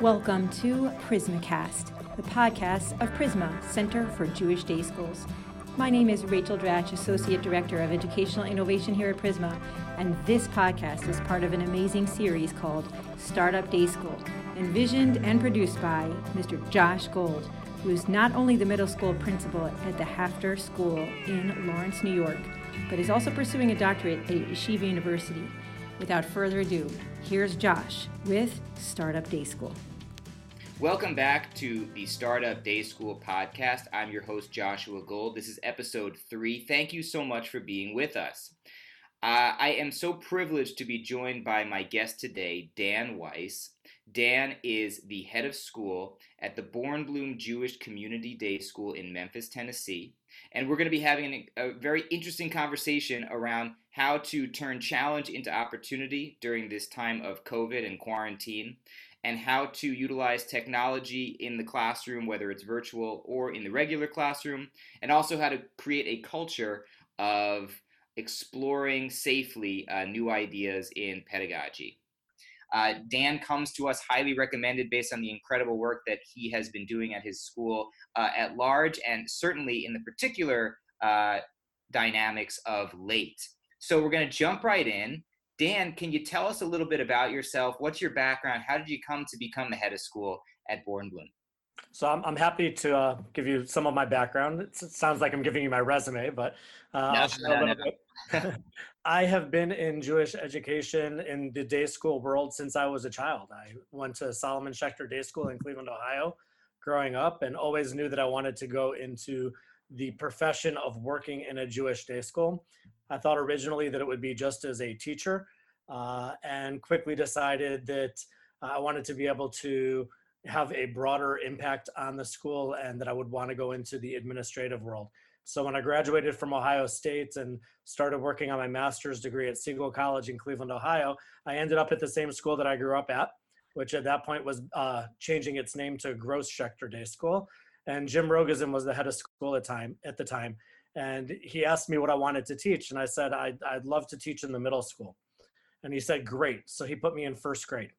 Welcome to PrizmahCast, the podcast of Prizmah, Center for Jewish Day Schools. My name is Rachel Dratch, Associate Director of Educational Innovation here at Prizmah, and this podcast is part of an amazing series called Startup Day School, envisioned and produced by Mr. Josh Gold, who is not only the middle school principal at the HAFTR School in Lawrence, New York, but is also pursuing a doctorate at Yeshiva University. Without further ado, here's Josh with Startup Day School. Welcome back to the Startup Day School podcast. I'm your host, Joshua Gold. This is episode three. Thank you so much for being with us. Uh, I am so privileged to be joined by my guest today, Dan Weiss. Dan is the head of school at the Bornblum Jewish Community Day School in Memphis, Tennessee. And we're going to be having a very interesting conversation around how to turn challenge into opportunity during this time of COVID and quarantine, and how to utilize technology in the classroom, whether it's virtual or in the regular classroom, and also how to create a culture of exploring safely uh, new ideas in pedagogy. Uh, Dan comes to us highly recommended based on the incredible work that he has been doing at his school uh, at large, and certainly in the particular uh, dynamics of late. So we're going to jump right in. Dan, can you tell us a little bit about yourself? What's your background? How did you come to become the head of school at Bornblum? So I'm, I'm happy to uh, give you some of my background. It sounds like I'm giving you my resume, but uh, no, no, no. I have been in Jewish education in the day school world since I was a child. I went to Solomon Schechter Day School in Cleveland, Ohio, growing up, and always knew that I wanted to go into the profession of working in a Jewish day school. I thought originally that it would be just as a teacher, uh, and quickly decided that I wanted to be able to have a broader impact on the school and that I would want to go into the administrative world. So when I graduated from Ohio State and started working on my master's degree at Siegal College in Cleveland, Ohio, I ended up at the same school that I grew up at, which at that point was uh, changing its name to Gross Schechter Day School. And Jim Rogozin was the head of school at time at the time and he asked me what I wanted to teach, and I said I'd, I'd love to teach in the middle school, and he said great. So he put me in first grade,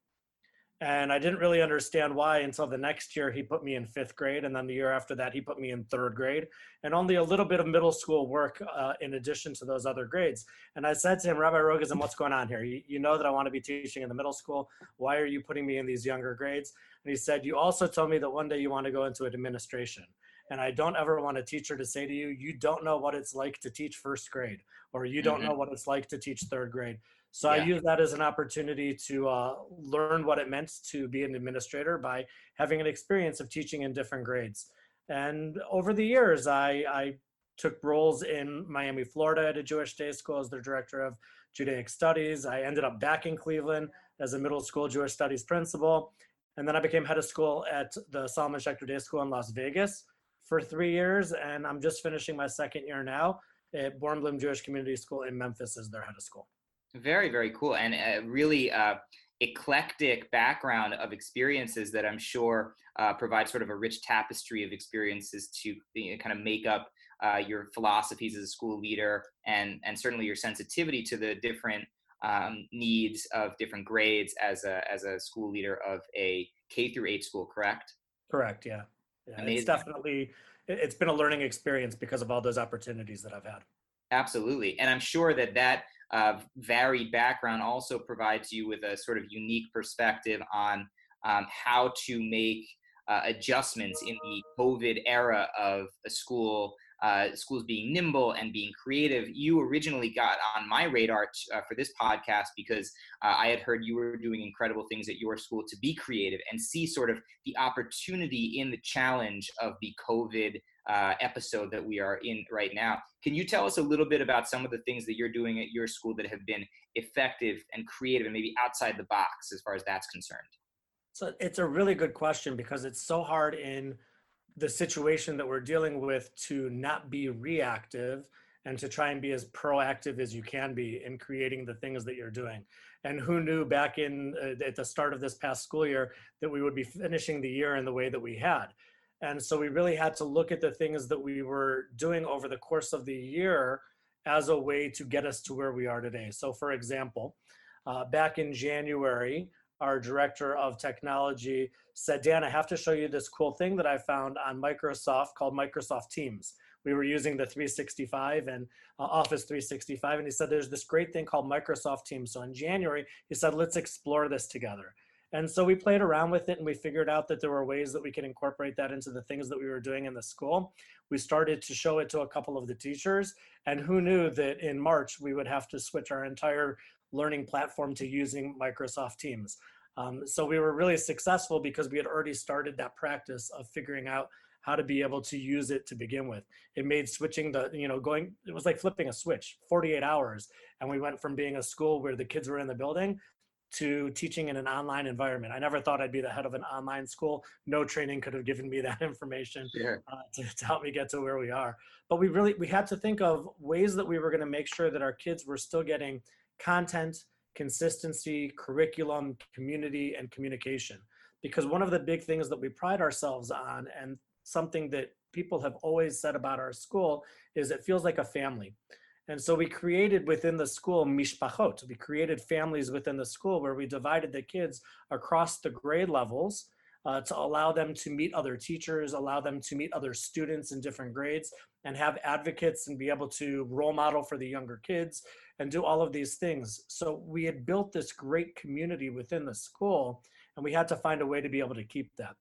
and I didn't really understand why until the next year he put me in fifth grade, and then the year after that he put me in third grade, and only a little bit of middle school work uh, in addition to those other grades. And I said to him, Rabbi Rogozin, what's going on here? You, you know that I want to be teaching in the middle school. Why are you putting me in these younger grades? And he said, you also told me that one day you want to go into administration. And I don't ever want a teacher to say to you, you don't know what it's like to teach first grade, or you don't mm-hmm. know what it's like to teach third grade. So yeah. I use that as an opportunity to uh, learn what it meant to be an administrator by having an experience of teaching in different grades. And over the years, I, I took roles in Miami, Florida at a Jewish day school as the director of Judaic studies. I ended up back in Cleveland as a middle school Jewish studies principal. And then I became head of school at the Solomon Schechter Day School in Las Vegas for three years, and I'm just finishing my second year now at Bornblum Jewish Community School in Memphis as their head of school. Very, very cool, and a really uh, eclectic background of experiences that I'm sure uh, provide sort of a rich tapestry of experiences to you know, kind of make up uh, your philosophies as a school leader, and and certainly your sensitivity to the different um, needs of different grades as a as a school leader of a K through eight school. Correct. Correct. Yeah. Yeah, it's definitely it's been a learning experience because of all those opportunities that I've had. Absolutely, and I'm sure that that uh, varied background also provides you with a sort of unique perspective on um, how to make uh, adjustments in the COVID era of a school uh, schools being nimble and being creative. You originally got on my radar t- uh, for this podcast because uh, I had heard you were doing incredible things at your school to be creative and see sort of the opportunity in the challenge of the COVID uh, episode that we are in right now. Can you tell us a little bit about some of the things that you're doing at your school that have been effective and creative and maybe outside the box as far as that's concerned? So it's a really good question because it's so hard in the situation that we're dealing with to not be reactive and to try and be as proactive as you can be in creating the things that you're doing. And who knew back in uh, at the start of this past school year that we would be finishing the year in the way that we had. And so we really had to look at the things that we were doing over the course of the year as a way to get us to where we are today. So, for example, uh, back in January, our director of technology, said, Dan, I have to show you this cool thing that I found on Microsoft called Microsoft Teams. We were using the 365 and uh, Office 365, and he said, There's this great thing called Microsoft Teams. So in January, he said, Let's explore this together. And so we played around with it and we figured out that there were ways that we could incorporate that into the things that we were doing in the school. We started to show it to a couple of the teachers, and who knew that in March we would have to switch our entire learning platform to using Microsoft Teams. Um, so we were really successful because we had already started that practice of figuring out how to be able to use it to begin with. It made switching the, you know, going, it was like flipping a switch, 48 hours. And we went from being a school where the kids were in the building to teaching in an online environment. I never thought I'd be the head of an online school. No training could have given me that information sure. uh, to, to help me get to where we are. But we really, we had to think of ways that we were going to make sure that our kids were still getting content, consistency, curriculum, community, and communication. Because one of the big things that we pride ourselves on, and something that people have always said about our school, is it feels like a family. And so we created within the school mishpachot. We created families within the school where we divided the kids across the grade levels uh, to allow them to meet other teachers, allow them to meet other students in different grades, and have advocates and be able to role model for the younger kids and do all of these things. So we had built this great community within the school, and we had to find a way to be able to keep that.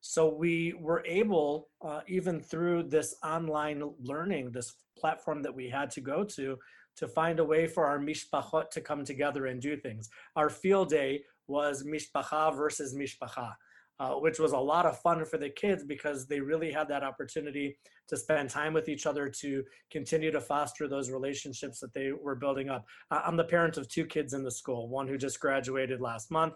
So we were able, uh, even through this online learning, this platform that we had to go to, to find a way for our mishpachot to come together and do things. Our field day was mishpacha versus mishpacha uh, which was a lot of fun for the kids because they really had that opportunity to spend time with each other to continue to foster those relationships that they were building up. I'm the parent of two kids in the school, one who just graduated last month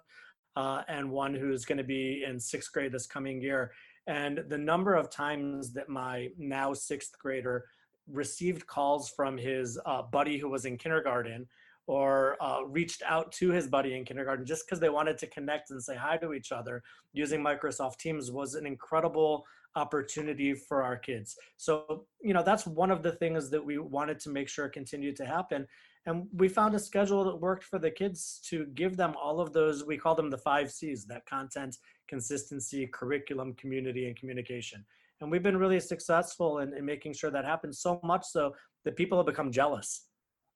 uh, and one who's going to be in sixth grade this coming year. And the number of times that my now sixth grader received calls from his uh, buddy who was in kindergarten or uh, reached out to his buddy in kindergarten just because they wanted to connect and say hi to each other using Microsoft Teams was an incredible opportunity for our kids. So, you know, that's one of the things that we wanted to make sure continued to happen. And we found a schedule that worked for the kids to give them all of those, we call them the five C's that content, consistency, curriculum, community, and communication. And we've been really successful in, in making sure that happens so much so that people have become jealous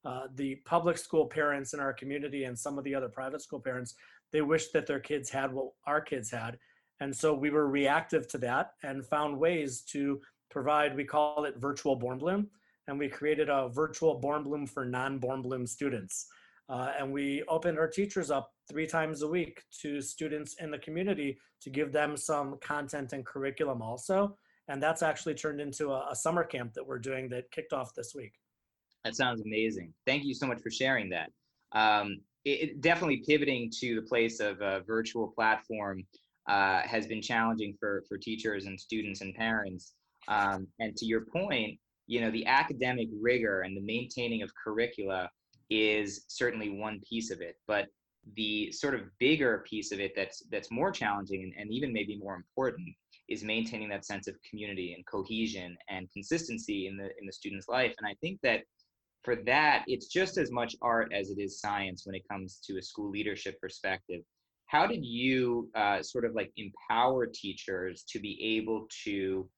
uh, the public school parents in our community and some of the other private school parents, they wish that their kids had what our kids had. And so we were reactive to that and found ways to provide, we call it virtual Bornblum. And we created a virtual Bornblum for non Bornblum students. Uh, and we opened our teachers up three times a week to students in the community to give them some content and curriculum also. And that's actually turned into a, a summer camp that we're doing that kicked off this week. That sounds amazing. Thank you so much for sharing that. Um, it, it, definitely pivoting to the place of a virtual platform uh, has been challenging for for teachers and students and parents. Um, and to your point, you know, the academic rigor and the maintaining of curricula is certainly one piece of it, but the sort of bigger piece of it that's that's more challenging and, and even maybe more important is maintaining that sense of community and cohesion and consistency in the in the student's life. And I think that for that, it's just as much art as it is science when it comes to a school leadership perspective. How did you uh, sort of like empower teachers to be able to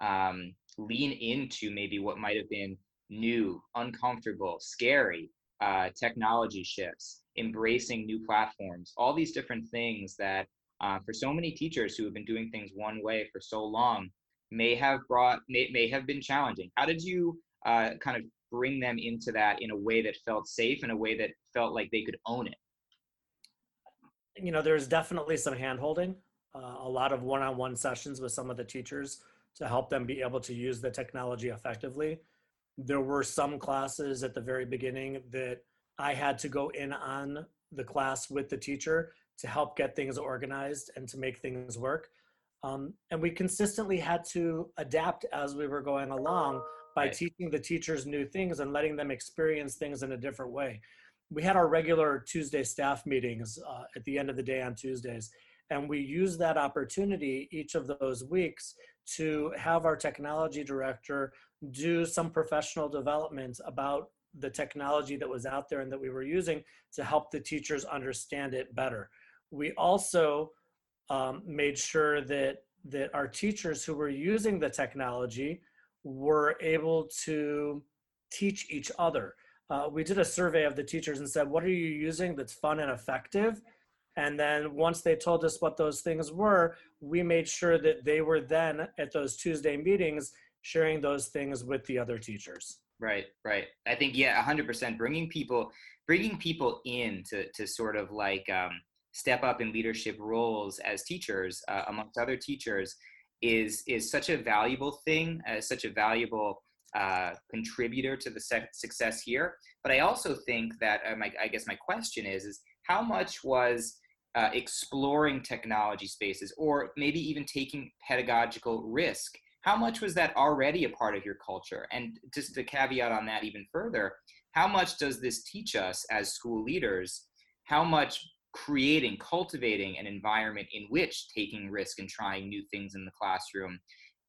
um, lean into maybe what might have been new, uncomfortable, scary uh, technology shifts, embracing new platforms, all these different things that uh, for so many teachers who have been doing things one way for so long may have brought may, may have been challenging. How did you uh, kind of bring them into that in a way that felt safe, in a way that felt like they could own it? You know, there's definitely some handholding, uh, a lot of one-on-one sessions with some of the teachers to help them be able to use the technology effectively. There were some classes at the very beginning that I had to go in on the class with the teacher to help get things organized and to make things work. Um, and we consistently had to adapt as we were going along by right. teaching the teachers new things and letting them experience things in a different way. We had our regular Tuesday staff meetings uh, at the end of the day on Tuesdays, and we used that opportunity each of those weeks to have our technology director do some professional development about the technology that was out there and that we were using to help the teachers understand it better. we also um, made sure that that our teachers who were using the technology were able to teach each other. Uh, we did a survey of the teachers and said, "What are you using that's fun and effective?" And then once they told us what those things were, we made sure that they were then at those Tuesday meetings sharing those things with the other teachers. Right, right. I think yeah, hundred percent. Bringing people, bringing people in to to sort of like um, step up in leadership roles as teachers uh, amongst other teachers is is such a valuable thing, uh, such a valuable uh, contributor to the success here. But I also think that uh, my, I guess my question is is how much was uh, exploring technology spaces or maybe even taking pedagogical risk how much was that already a part of your culture and just to caveat on that even further how much does this teach us as school leaders how much creating cultivating an environment in which taking risk and trying new things in the classroom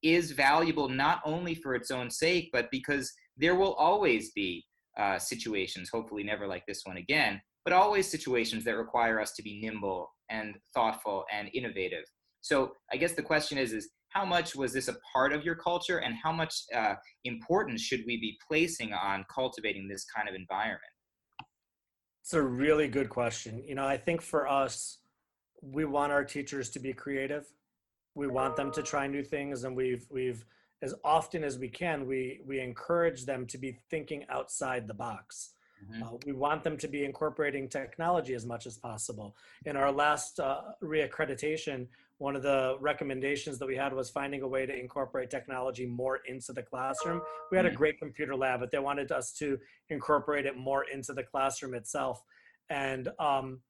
is valuable not only for its own sake but because there will always be uh, situations hopefully never like this one again but always situations that require us to be nimble and thoughtful and innovative. So I guess the question is, is how much was this a part of your culture and how much uh, importance should we be placing on cultivating this kind of environment? It's a really good question. You know, I think for us, we want our teachers to be creative. We want them to try new things and we've, we've, as often as we can, we, we encourage them to be thinking outside the box. Mm-hmm. Uh, we want them to be incorporating technology as much as possible. In our last uh, reaccreditation, one of the recommendations that we had was finding a way to incorporate technology more into the classroom. We had a mm-hmm. great computer lab, but they wanted us to incorporate it more into the classroom itself. And um,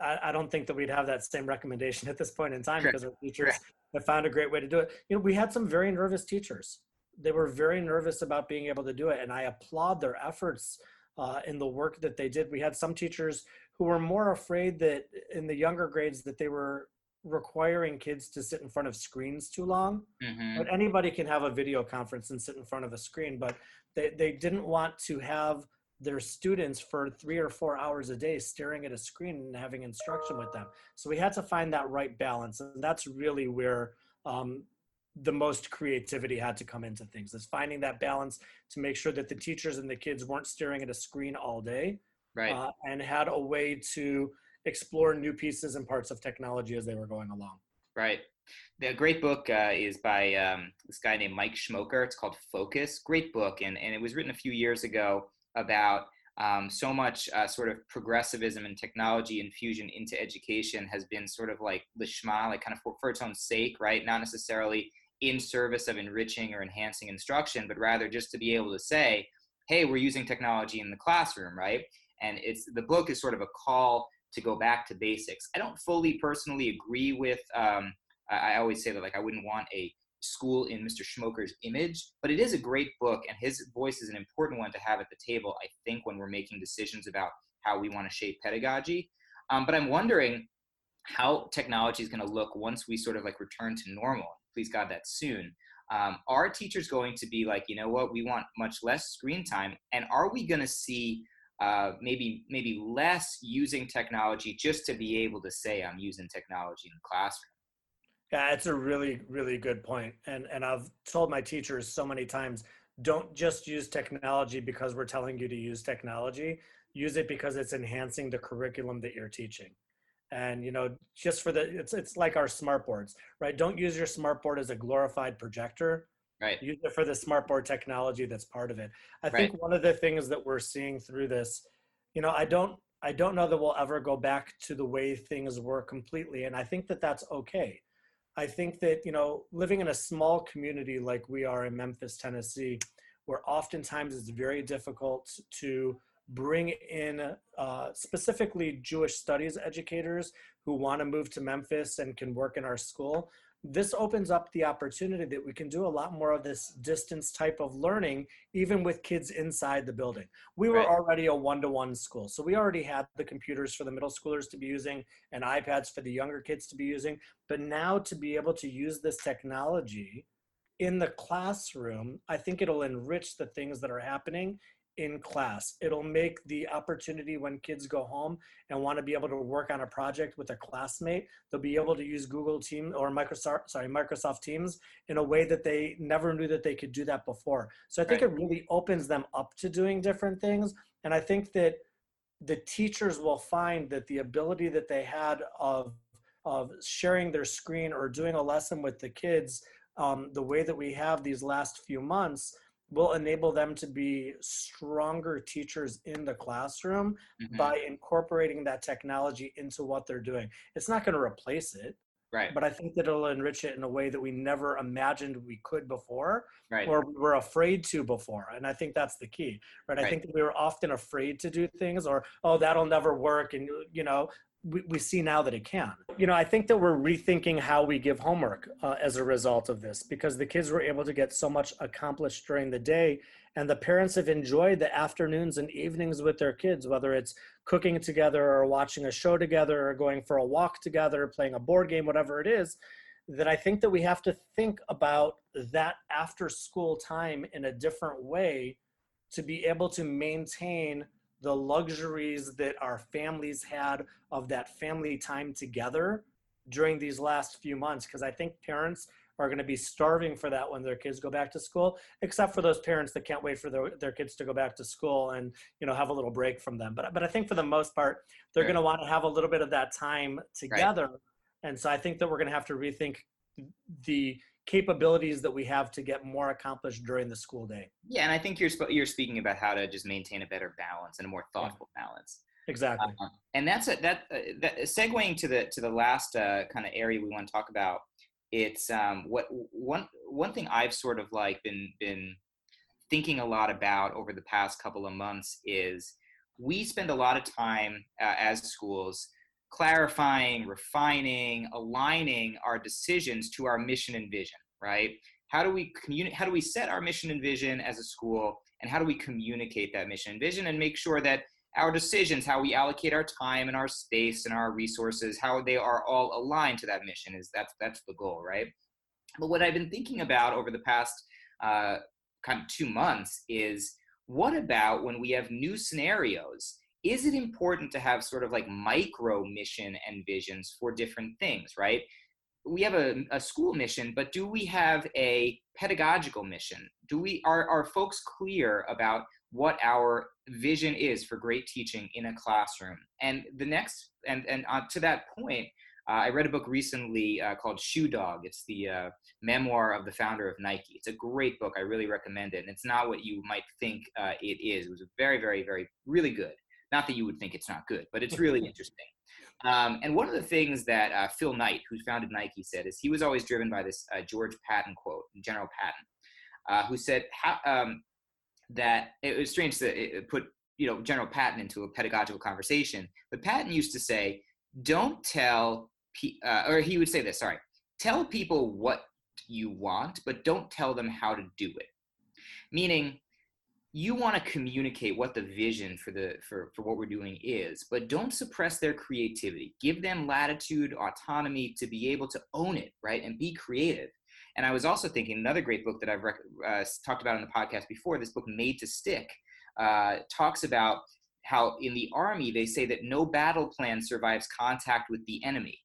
I, I, don't think that we'd have that same recommendation at this point in time because our teachers have found a great way to do it. You know, we had some very nervous teachers. They were very nervous about being able to do it, and I applaud their efforts uh, in the work that they did. We had some teachers who were more afraid that in the younger grades that they were requiring kids to sit in front of screens too long. Mm-hmm. But anybody can have a video conference and sit in front of a screen, but they, they didn't want to have their students for three or four hours a day staring at a screen and having instruction with them. So we had to find that right balance. And that's really where um, the most creativity had to come into things. Is finding that balance to make sure that the teachers and the kids weren't staring at a screen all day right. uh, and had a way to explore new pieces and parts of technology as they were going along. Right. The great book uh, is by um, this guy named mike schmoker. It's called focus. Great book and, and it was written a few years ago about um, so much uh, sort of progressivism and technology infusion into education has been sort of like lishma, like kind of for, for its own sake, right? Not necessarily in service of enriching or enhancing instruction, but rather just to be able to say, hey, we're using technology in the classroom, right? And it's the book is sort of a call to go back to basics. I don't fully personally agree with. Um, I, always say that like I wouldn't want a school in Mr. Schmoker's image, but it is a great book, and his voice is an important one to have at the table. I think when we're making decisions about how we want to shape pedagogy. Um, but I'm wondering how technology is going to look once we sort of like return to normal please God that soon. Um, are teachers going to be like, you know what, we want much less screen time, and are we going to see uh, maybe maybe less using technology just to be able to say I'm using technology in the classroom? Yeah, it's a really really good point, and and I've told my teachers so many times, don't just use technology because we're telling you to use technology. Use it because it's enhancing the curriculum that you're teaching and you know just for the it's it's like our smart boards right? Don't use your smart board as a glorified projector. Right. Use it for the smart board technology that's part of it. I right. think one of the things that we're seeing through this you know i don't i don't know that we'll ever go back to the way things were completely and i think that that's okay. I think that you know living in a small community like we are in memphis tennessee where oftentimes it's very difficult to bring in uh, specifically Jewish studies educators who want to move to Memphis and can work in our school. This opens up the opportunity that we can do a lot more of this distance type of learning, even with kids inside the building. We were right. already a one to one school, so we already had the computers for the middle schoolers to be using and iPads for the younger kids to be using. But now to be able to use this technology in the classroom, I think it'll enrich the things that are happening in class. It'll make the opportunity when kids go home and want to be able to work on a project with a classmate, they'll be able to use Google Team or Microsoft, sorry, Microsoft Teams in a way that they never knew that they could do that before. So I think right. it really opens them up to doing different things. And I think that the teachers will find that the ability that they had of of sharing their screen or doing a lesson with the kids um, the way that we have these last few months will enable them to be stronger teachers in the classroom mm-hmm. by incorporating that technology into what they're doing. It's not going to replace it. Right. But I think that it'll enrich it in a way that we never imagined we could before, right. or we were afraid to before. And I think that's the key, right? right? I think that we were often afraid to do things, or oh, that'll never work, and you know, we, we see now that it can. You know, I think that we're rethinking how we give homework uh, as a result of this because the kids were able to get so much accomplished during the day and the parents have enjoyed the afternoons and evenings with their kids whether it's cooking together or watching a show together or going for a walk together playing a board game whatever it is that i think that we have to think about that after school time in a different way to be able to maintain the luxuries that our families had of that family time together during these last few months because i think parents are going to be starving for that when their kids go back to school except for those parents that can't wait for their, their kids to go back to school and you know have a little break from them. But but i think for the most part they're going to want to have a little bit of that time together. Right. and so i think that we're going to have to rethink the capabilities that we have to get more accomplished during the school day. Yeah, and I think you're you're speaking about how to just maintain a better balance and a more thoughtful yeah. balance. Exactly. Uh, and that's a, that uh, that segueing to the to the last uh, kind of area we want to talk about. It's um, what one one thing I've sort of like been been thinking a lot about over the past couple of months is we spend a lot of time uh, as schools clarifying, refining, aligning our decisions to our mission and vision, right? How do we communicate? How do we set our mission and vision as a school, and how do we communicate that mission and vision, and make sure that our decisions, how we allocate our time and our space and our resources, how they are all aligned to that mission is that's that's the goal, right? But what I've been thinking about over the past uh, kind of two months is what about when we have new scenarios is it important to have sort of like micro mission and visions for different things, right? We have a, a school mission, but do we have a pedagogical mission? Do we are are folks clear about what our vision is for great teaching in a classroom? And the next and and uh, to that point, uh, I read a book recently uh, called Shoe Dog. It's the uh, memoir of the founder of Nike. It's a great book. I really recommend it. And it's not what you might think uh, it is. It was very, very, very, really good. Not that you would think it's not good, but it's really interesting. Um, and one of the things that uh, Phil Knight, who founded Nike, said is he was always driven by this uh, George Patton quote, General Patton, uh, who said how, um, that it was strange to put you know General Patton into a pedagogical conversation, but Patton used to say, "Don't tell," uh, or he would say this. Sorry, tell people what you want, but don't tell them how to do it. Meaning, you want to communicate what the vision for the for, for what we're doing is but don't suppress their creativity. Give them latitude autonomy to be able to own it right and be creative. And i was also thinking another great book that i've rec- uh, talked about in the podcast before this book made to stick uh, talks about how in the army they say that no battle plan survives contact with the enemy.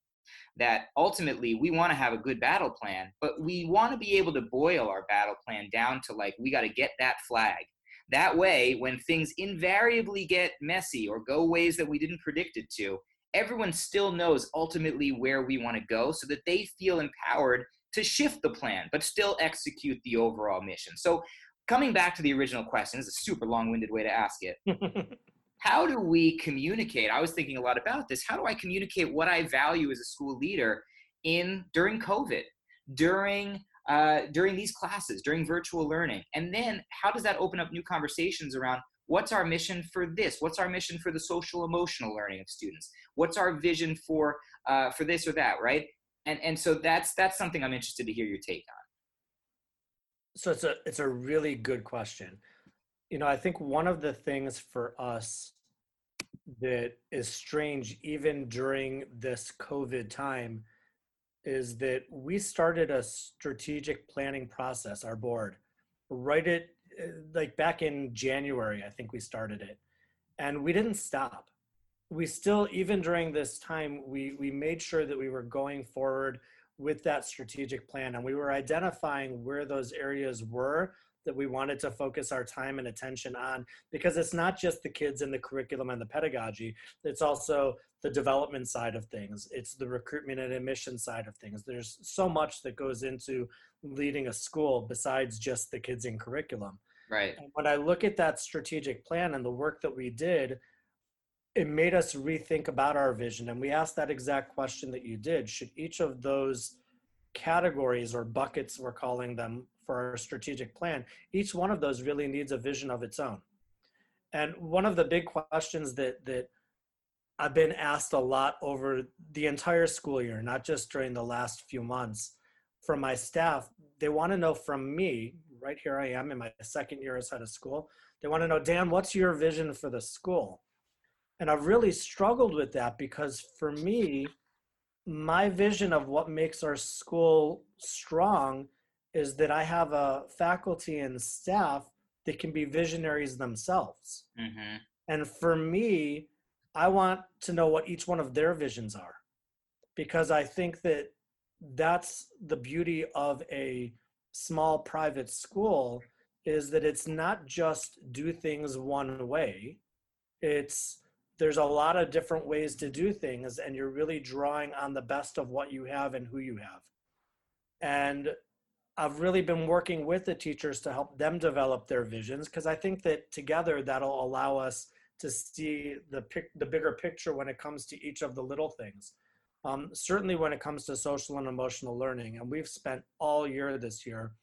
That ultimately we want to have a good battle plan but we want to be able to boil our battle plan down to like we got to get that flag that way, when things invariably get messy or go ways that we didn't predict it to, everyone still knows ultimately where we want to go so that they feel empowered to shift the plan, but still execute the overall mission. So, coming back to the original question, this is a super long winded way to ask it. how do we communicate? I was thinking a lot about this. How do I communicate what I value as a school leader in during COVID, during uh, during these classes, during virtual learning? And then how does that open up new conversations around what's our mission for this? What's our mission for the social emotional learning of students? What's our vision for uh, for this or that, right? And and so that's that's something I'm interested to hear your take on. So it's a it's a really good question. You know, I think one of the things for us that is strange even during this COVID time is that we started a strategic planning process, our board, right at uh, like back in January, I think we started it, and we didn't stop. We still, even during this time, we we made sure that we were going forward with that strategic plan, and we were identifying where those areas were that we wanted to focus our time and attention on because it's not just the kids and the curriculum and the pedagogy it's also the development side of things it's the recruitment and admission side of things. There's so much that goes into leading a school besides just the kids in curriculum. Right. And when i look at that strategic plan and the work that we did it made us rethink about our vision and we asked that exact question that you did. Should each of those categories or buckets we're calling them for our strategic plan, each one of those really needs a vision of its own. And one of the big questions that that I've been asked a lot over the entire school year, not just during the last few months, from my staff, they want to know from me, right here I am in my second year as head of school, they want to know, Dan, what's your vision for the school? And I've really struggled with that because for me, my vision of what makes our school strong is that I have a faculty and staff that can be visionaries themselves. Mm-hmm. And for me, I want to know what each one of their visions are because I think that that's the beauty of a small private school is that it's not just do things one way. It's there's a lot of different ways to do things and you're really drawing on the best of what you have and who you have. And I've really been working with the teachers to help them develop their visions because I think that together that'll allow us to see the pic- the bigger picture when it comes to each of the little things. Um, certainly when it comes to social and emotional learning, and we've spent all year this year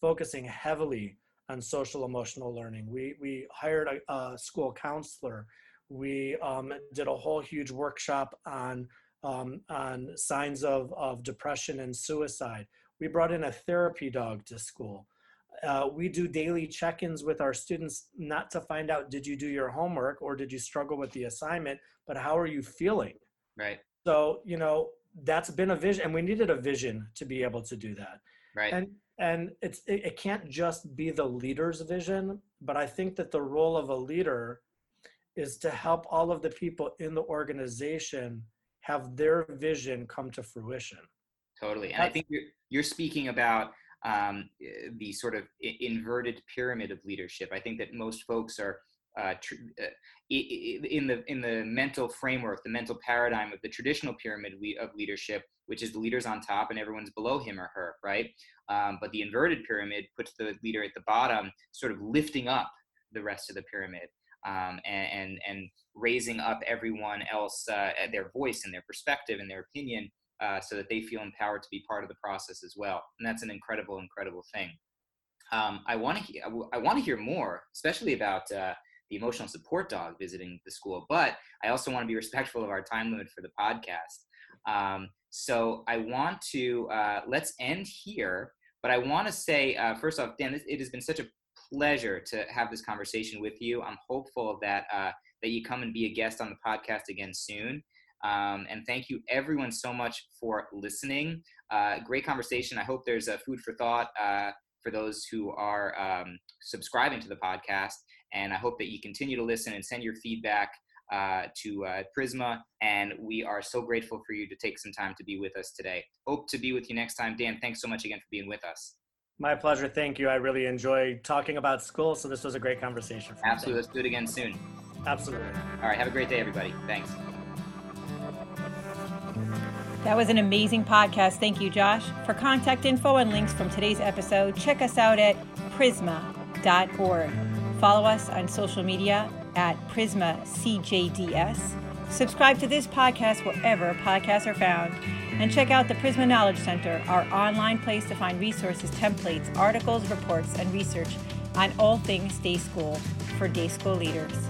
focusing heavily on social emotional learning. We we hired a, a school counselor. We um, did a whole huge workshop on um, on signs of of depression and suicide we brought in a therapy dog to school. Uh, we do daily check-ins with our students, not to find out did you do your homework or did you struggle with the assignment, but how are you feeling? Right. So you know that's been a vision, and we needed a vision to be able to do that. Right. And and it's it, it can't just be the leader's vision, but I think that the role of a leader is to help all of the people in the organization have their vision come to fruition. Totally. And I think you're, you're speaking about um, eh, the sort of inverted pyramid of leadership. I think that most folks are uh, tr- uh, in the in the mental framework, the mental paradigm of the traditional pyramid of leadership, which is the leader's on top and everyone's below him or her, right? Um, but the inverted pyramid puts the leader at the bottom, sort of lifting up the rest of the pyramid. Um, and, and, and raising up everyone else, uh, their voice and their perspective and their opinion uh, so that they feel empowered to be part of the process as well. And that's an incredible, incredible thing. Um, I want to he- I want to hear more, especially about uh, the emotional support dog visiting the school. But I also want to be respectful of our time limit for the podcast. Um, so I want to uh, let's end here. But I want to say uh, first off, Dan, it has been such a pleasure to have this conversation with you. I'm hopeful that uh, that you come and be a guest on the podcast again soon. Um, and thank you everyone so much for listening. Uh, great conversation. I hope there's a food for thought uh, for those who are um, subscribing to the podcast. And I hope that you continue to listen and send your feedback uh, to uh, Prizmah. And we are so grateful for you to take some time to be with us today. Hope to be with you next time. Dan, thanks so much again for being with us. My pleasure. Thank you. I really enjoy talking about school. So this was a great conversation. Absolutely. Let's do it again soon. Absolutely. All right. Have a great day, everybody. Thanks. That was an amazing podcast. Thank you, Josh. For contact info and links from today's episode, check us out at prizmah.org. Follow us on social media at Prizmah CJDS. Subscribe to this podcast wherever podcasts are found. And check out the Prizmah Knowledge Center, our online place to find resources, templates, articles, reports, and research on all things day school for day school leaders.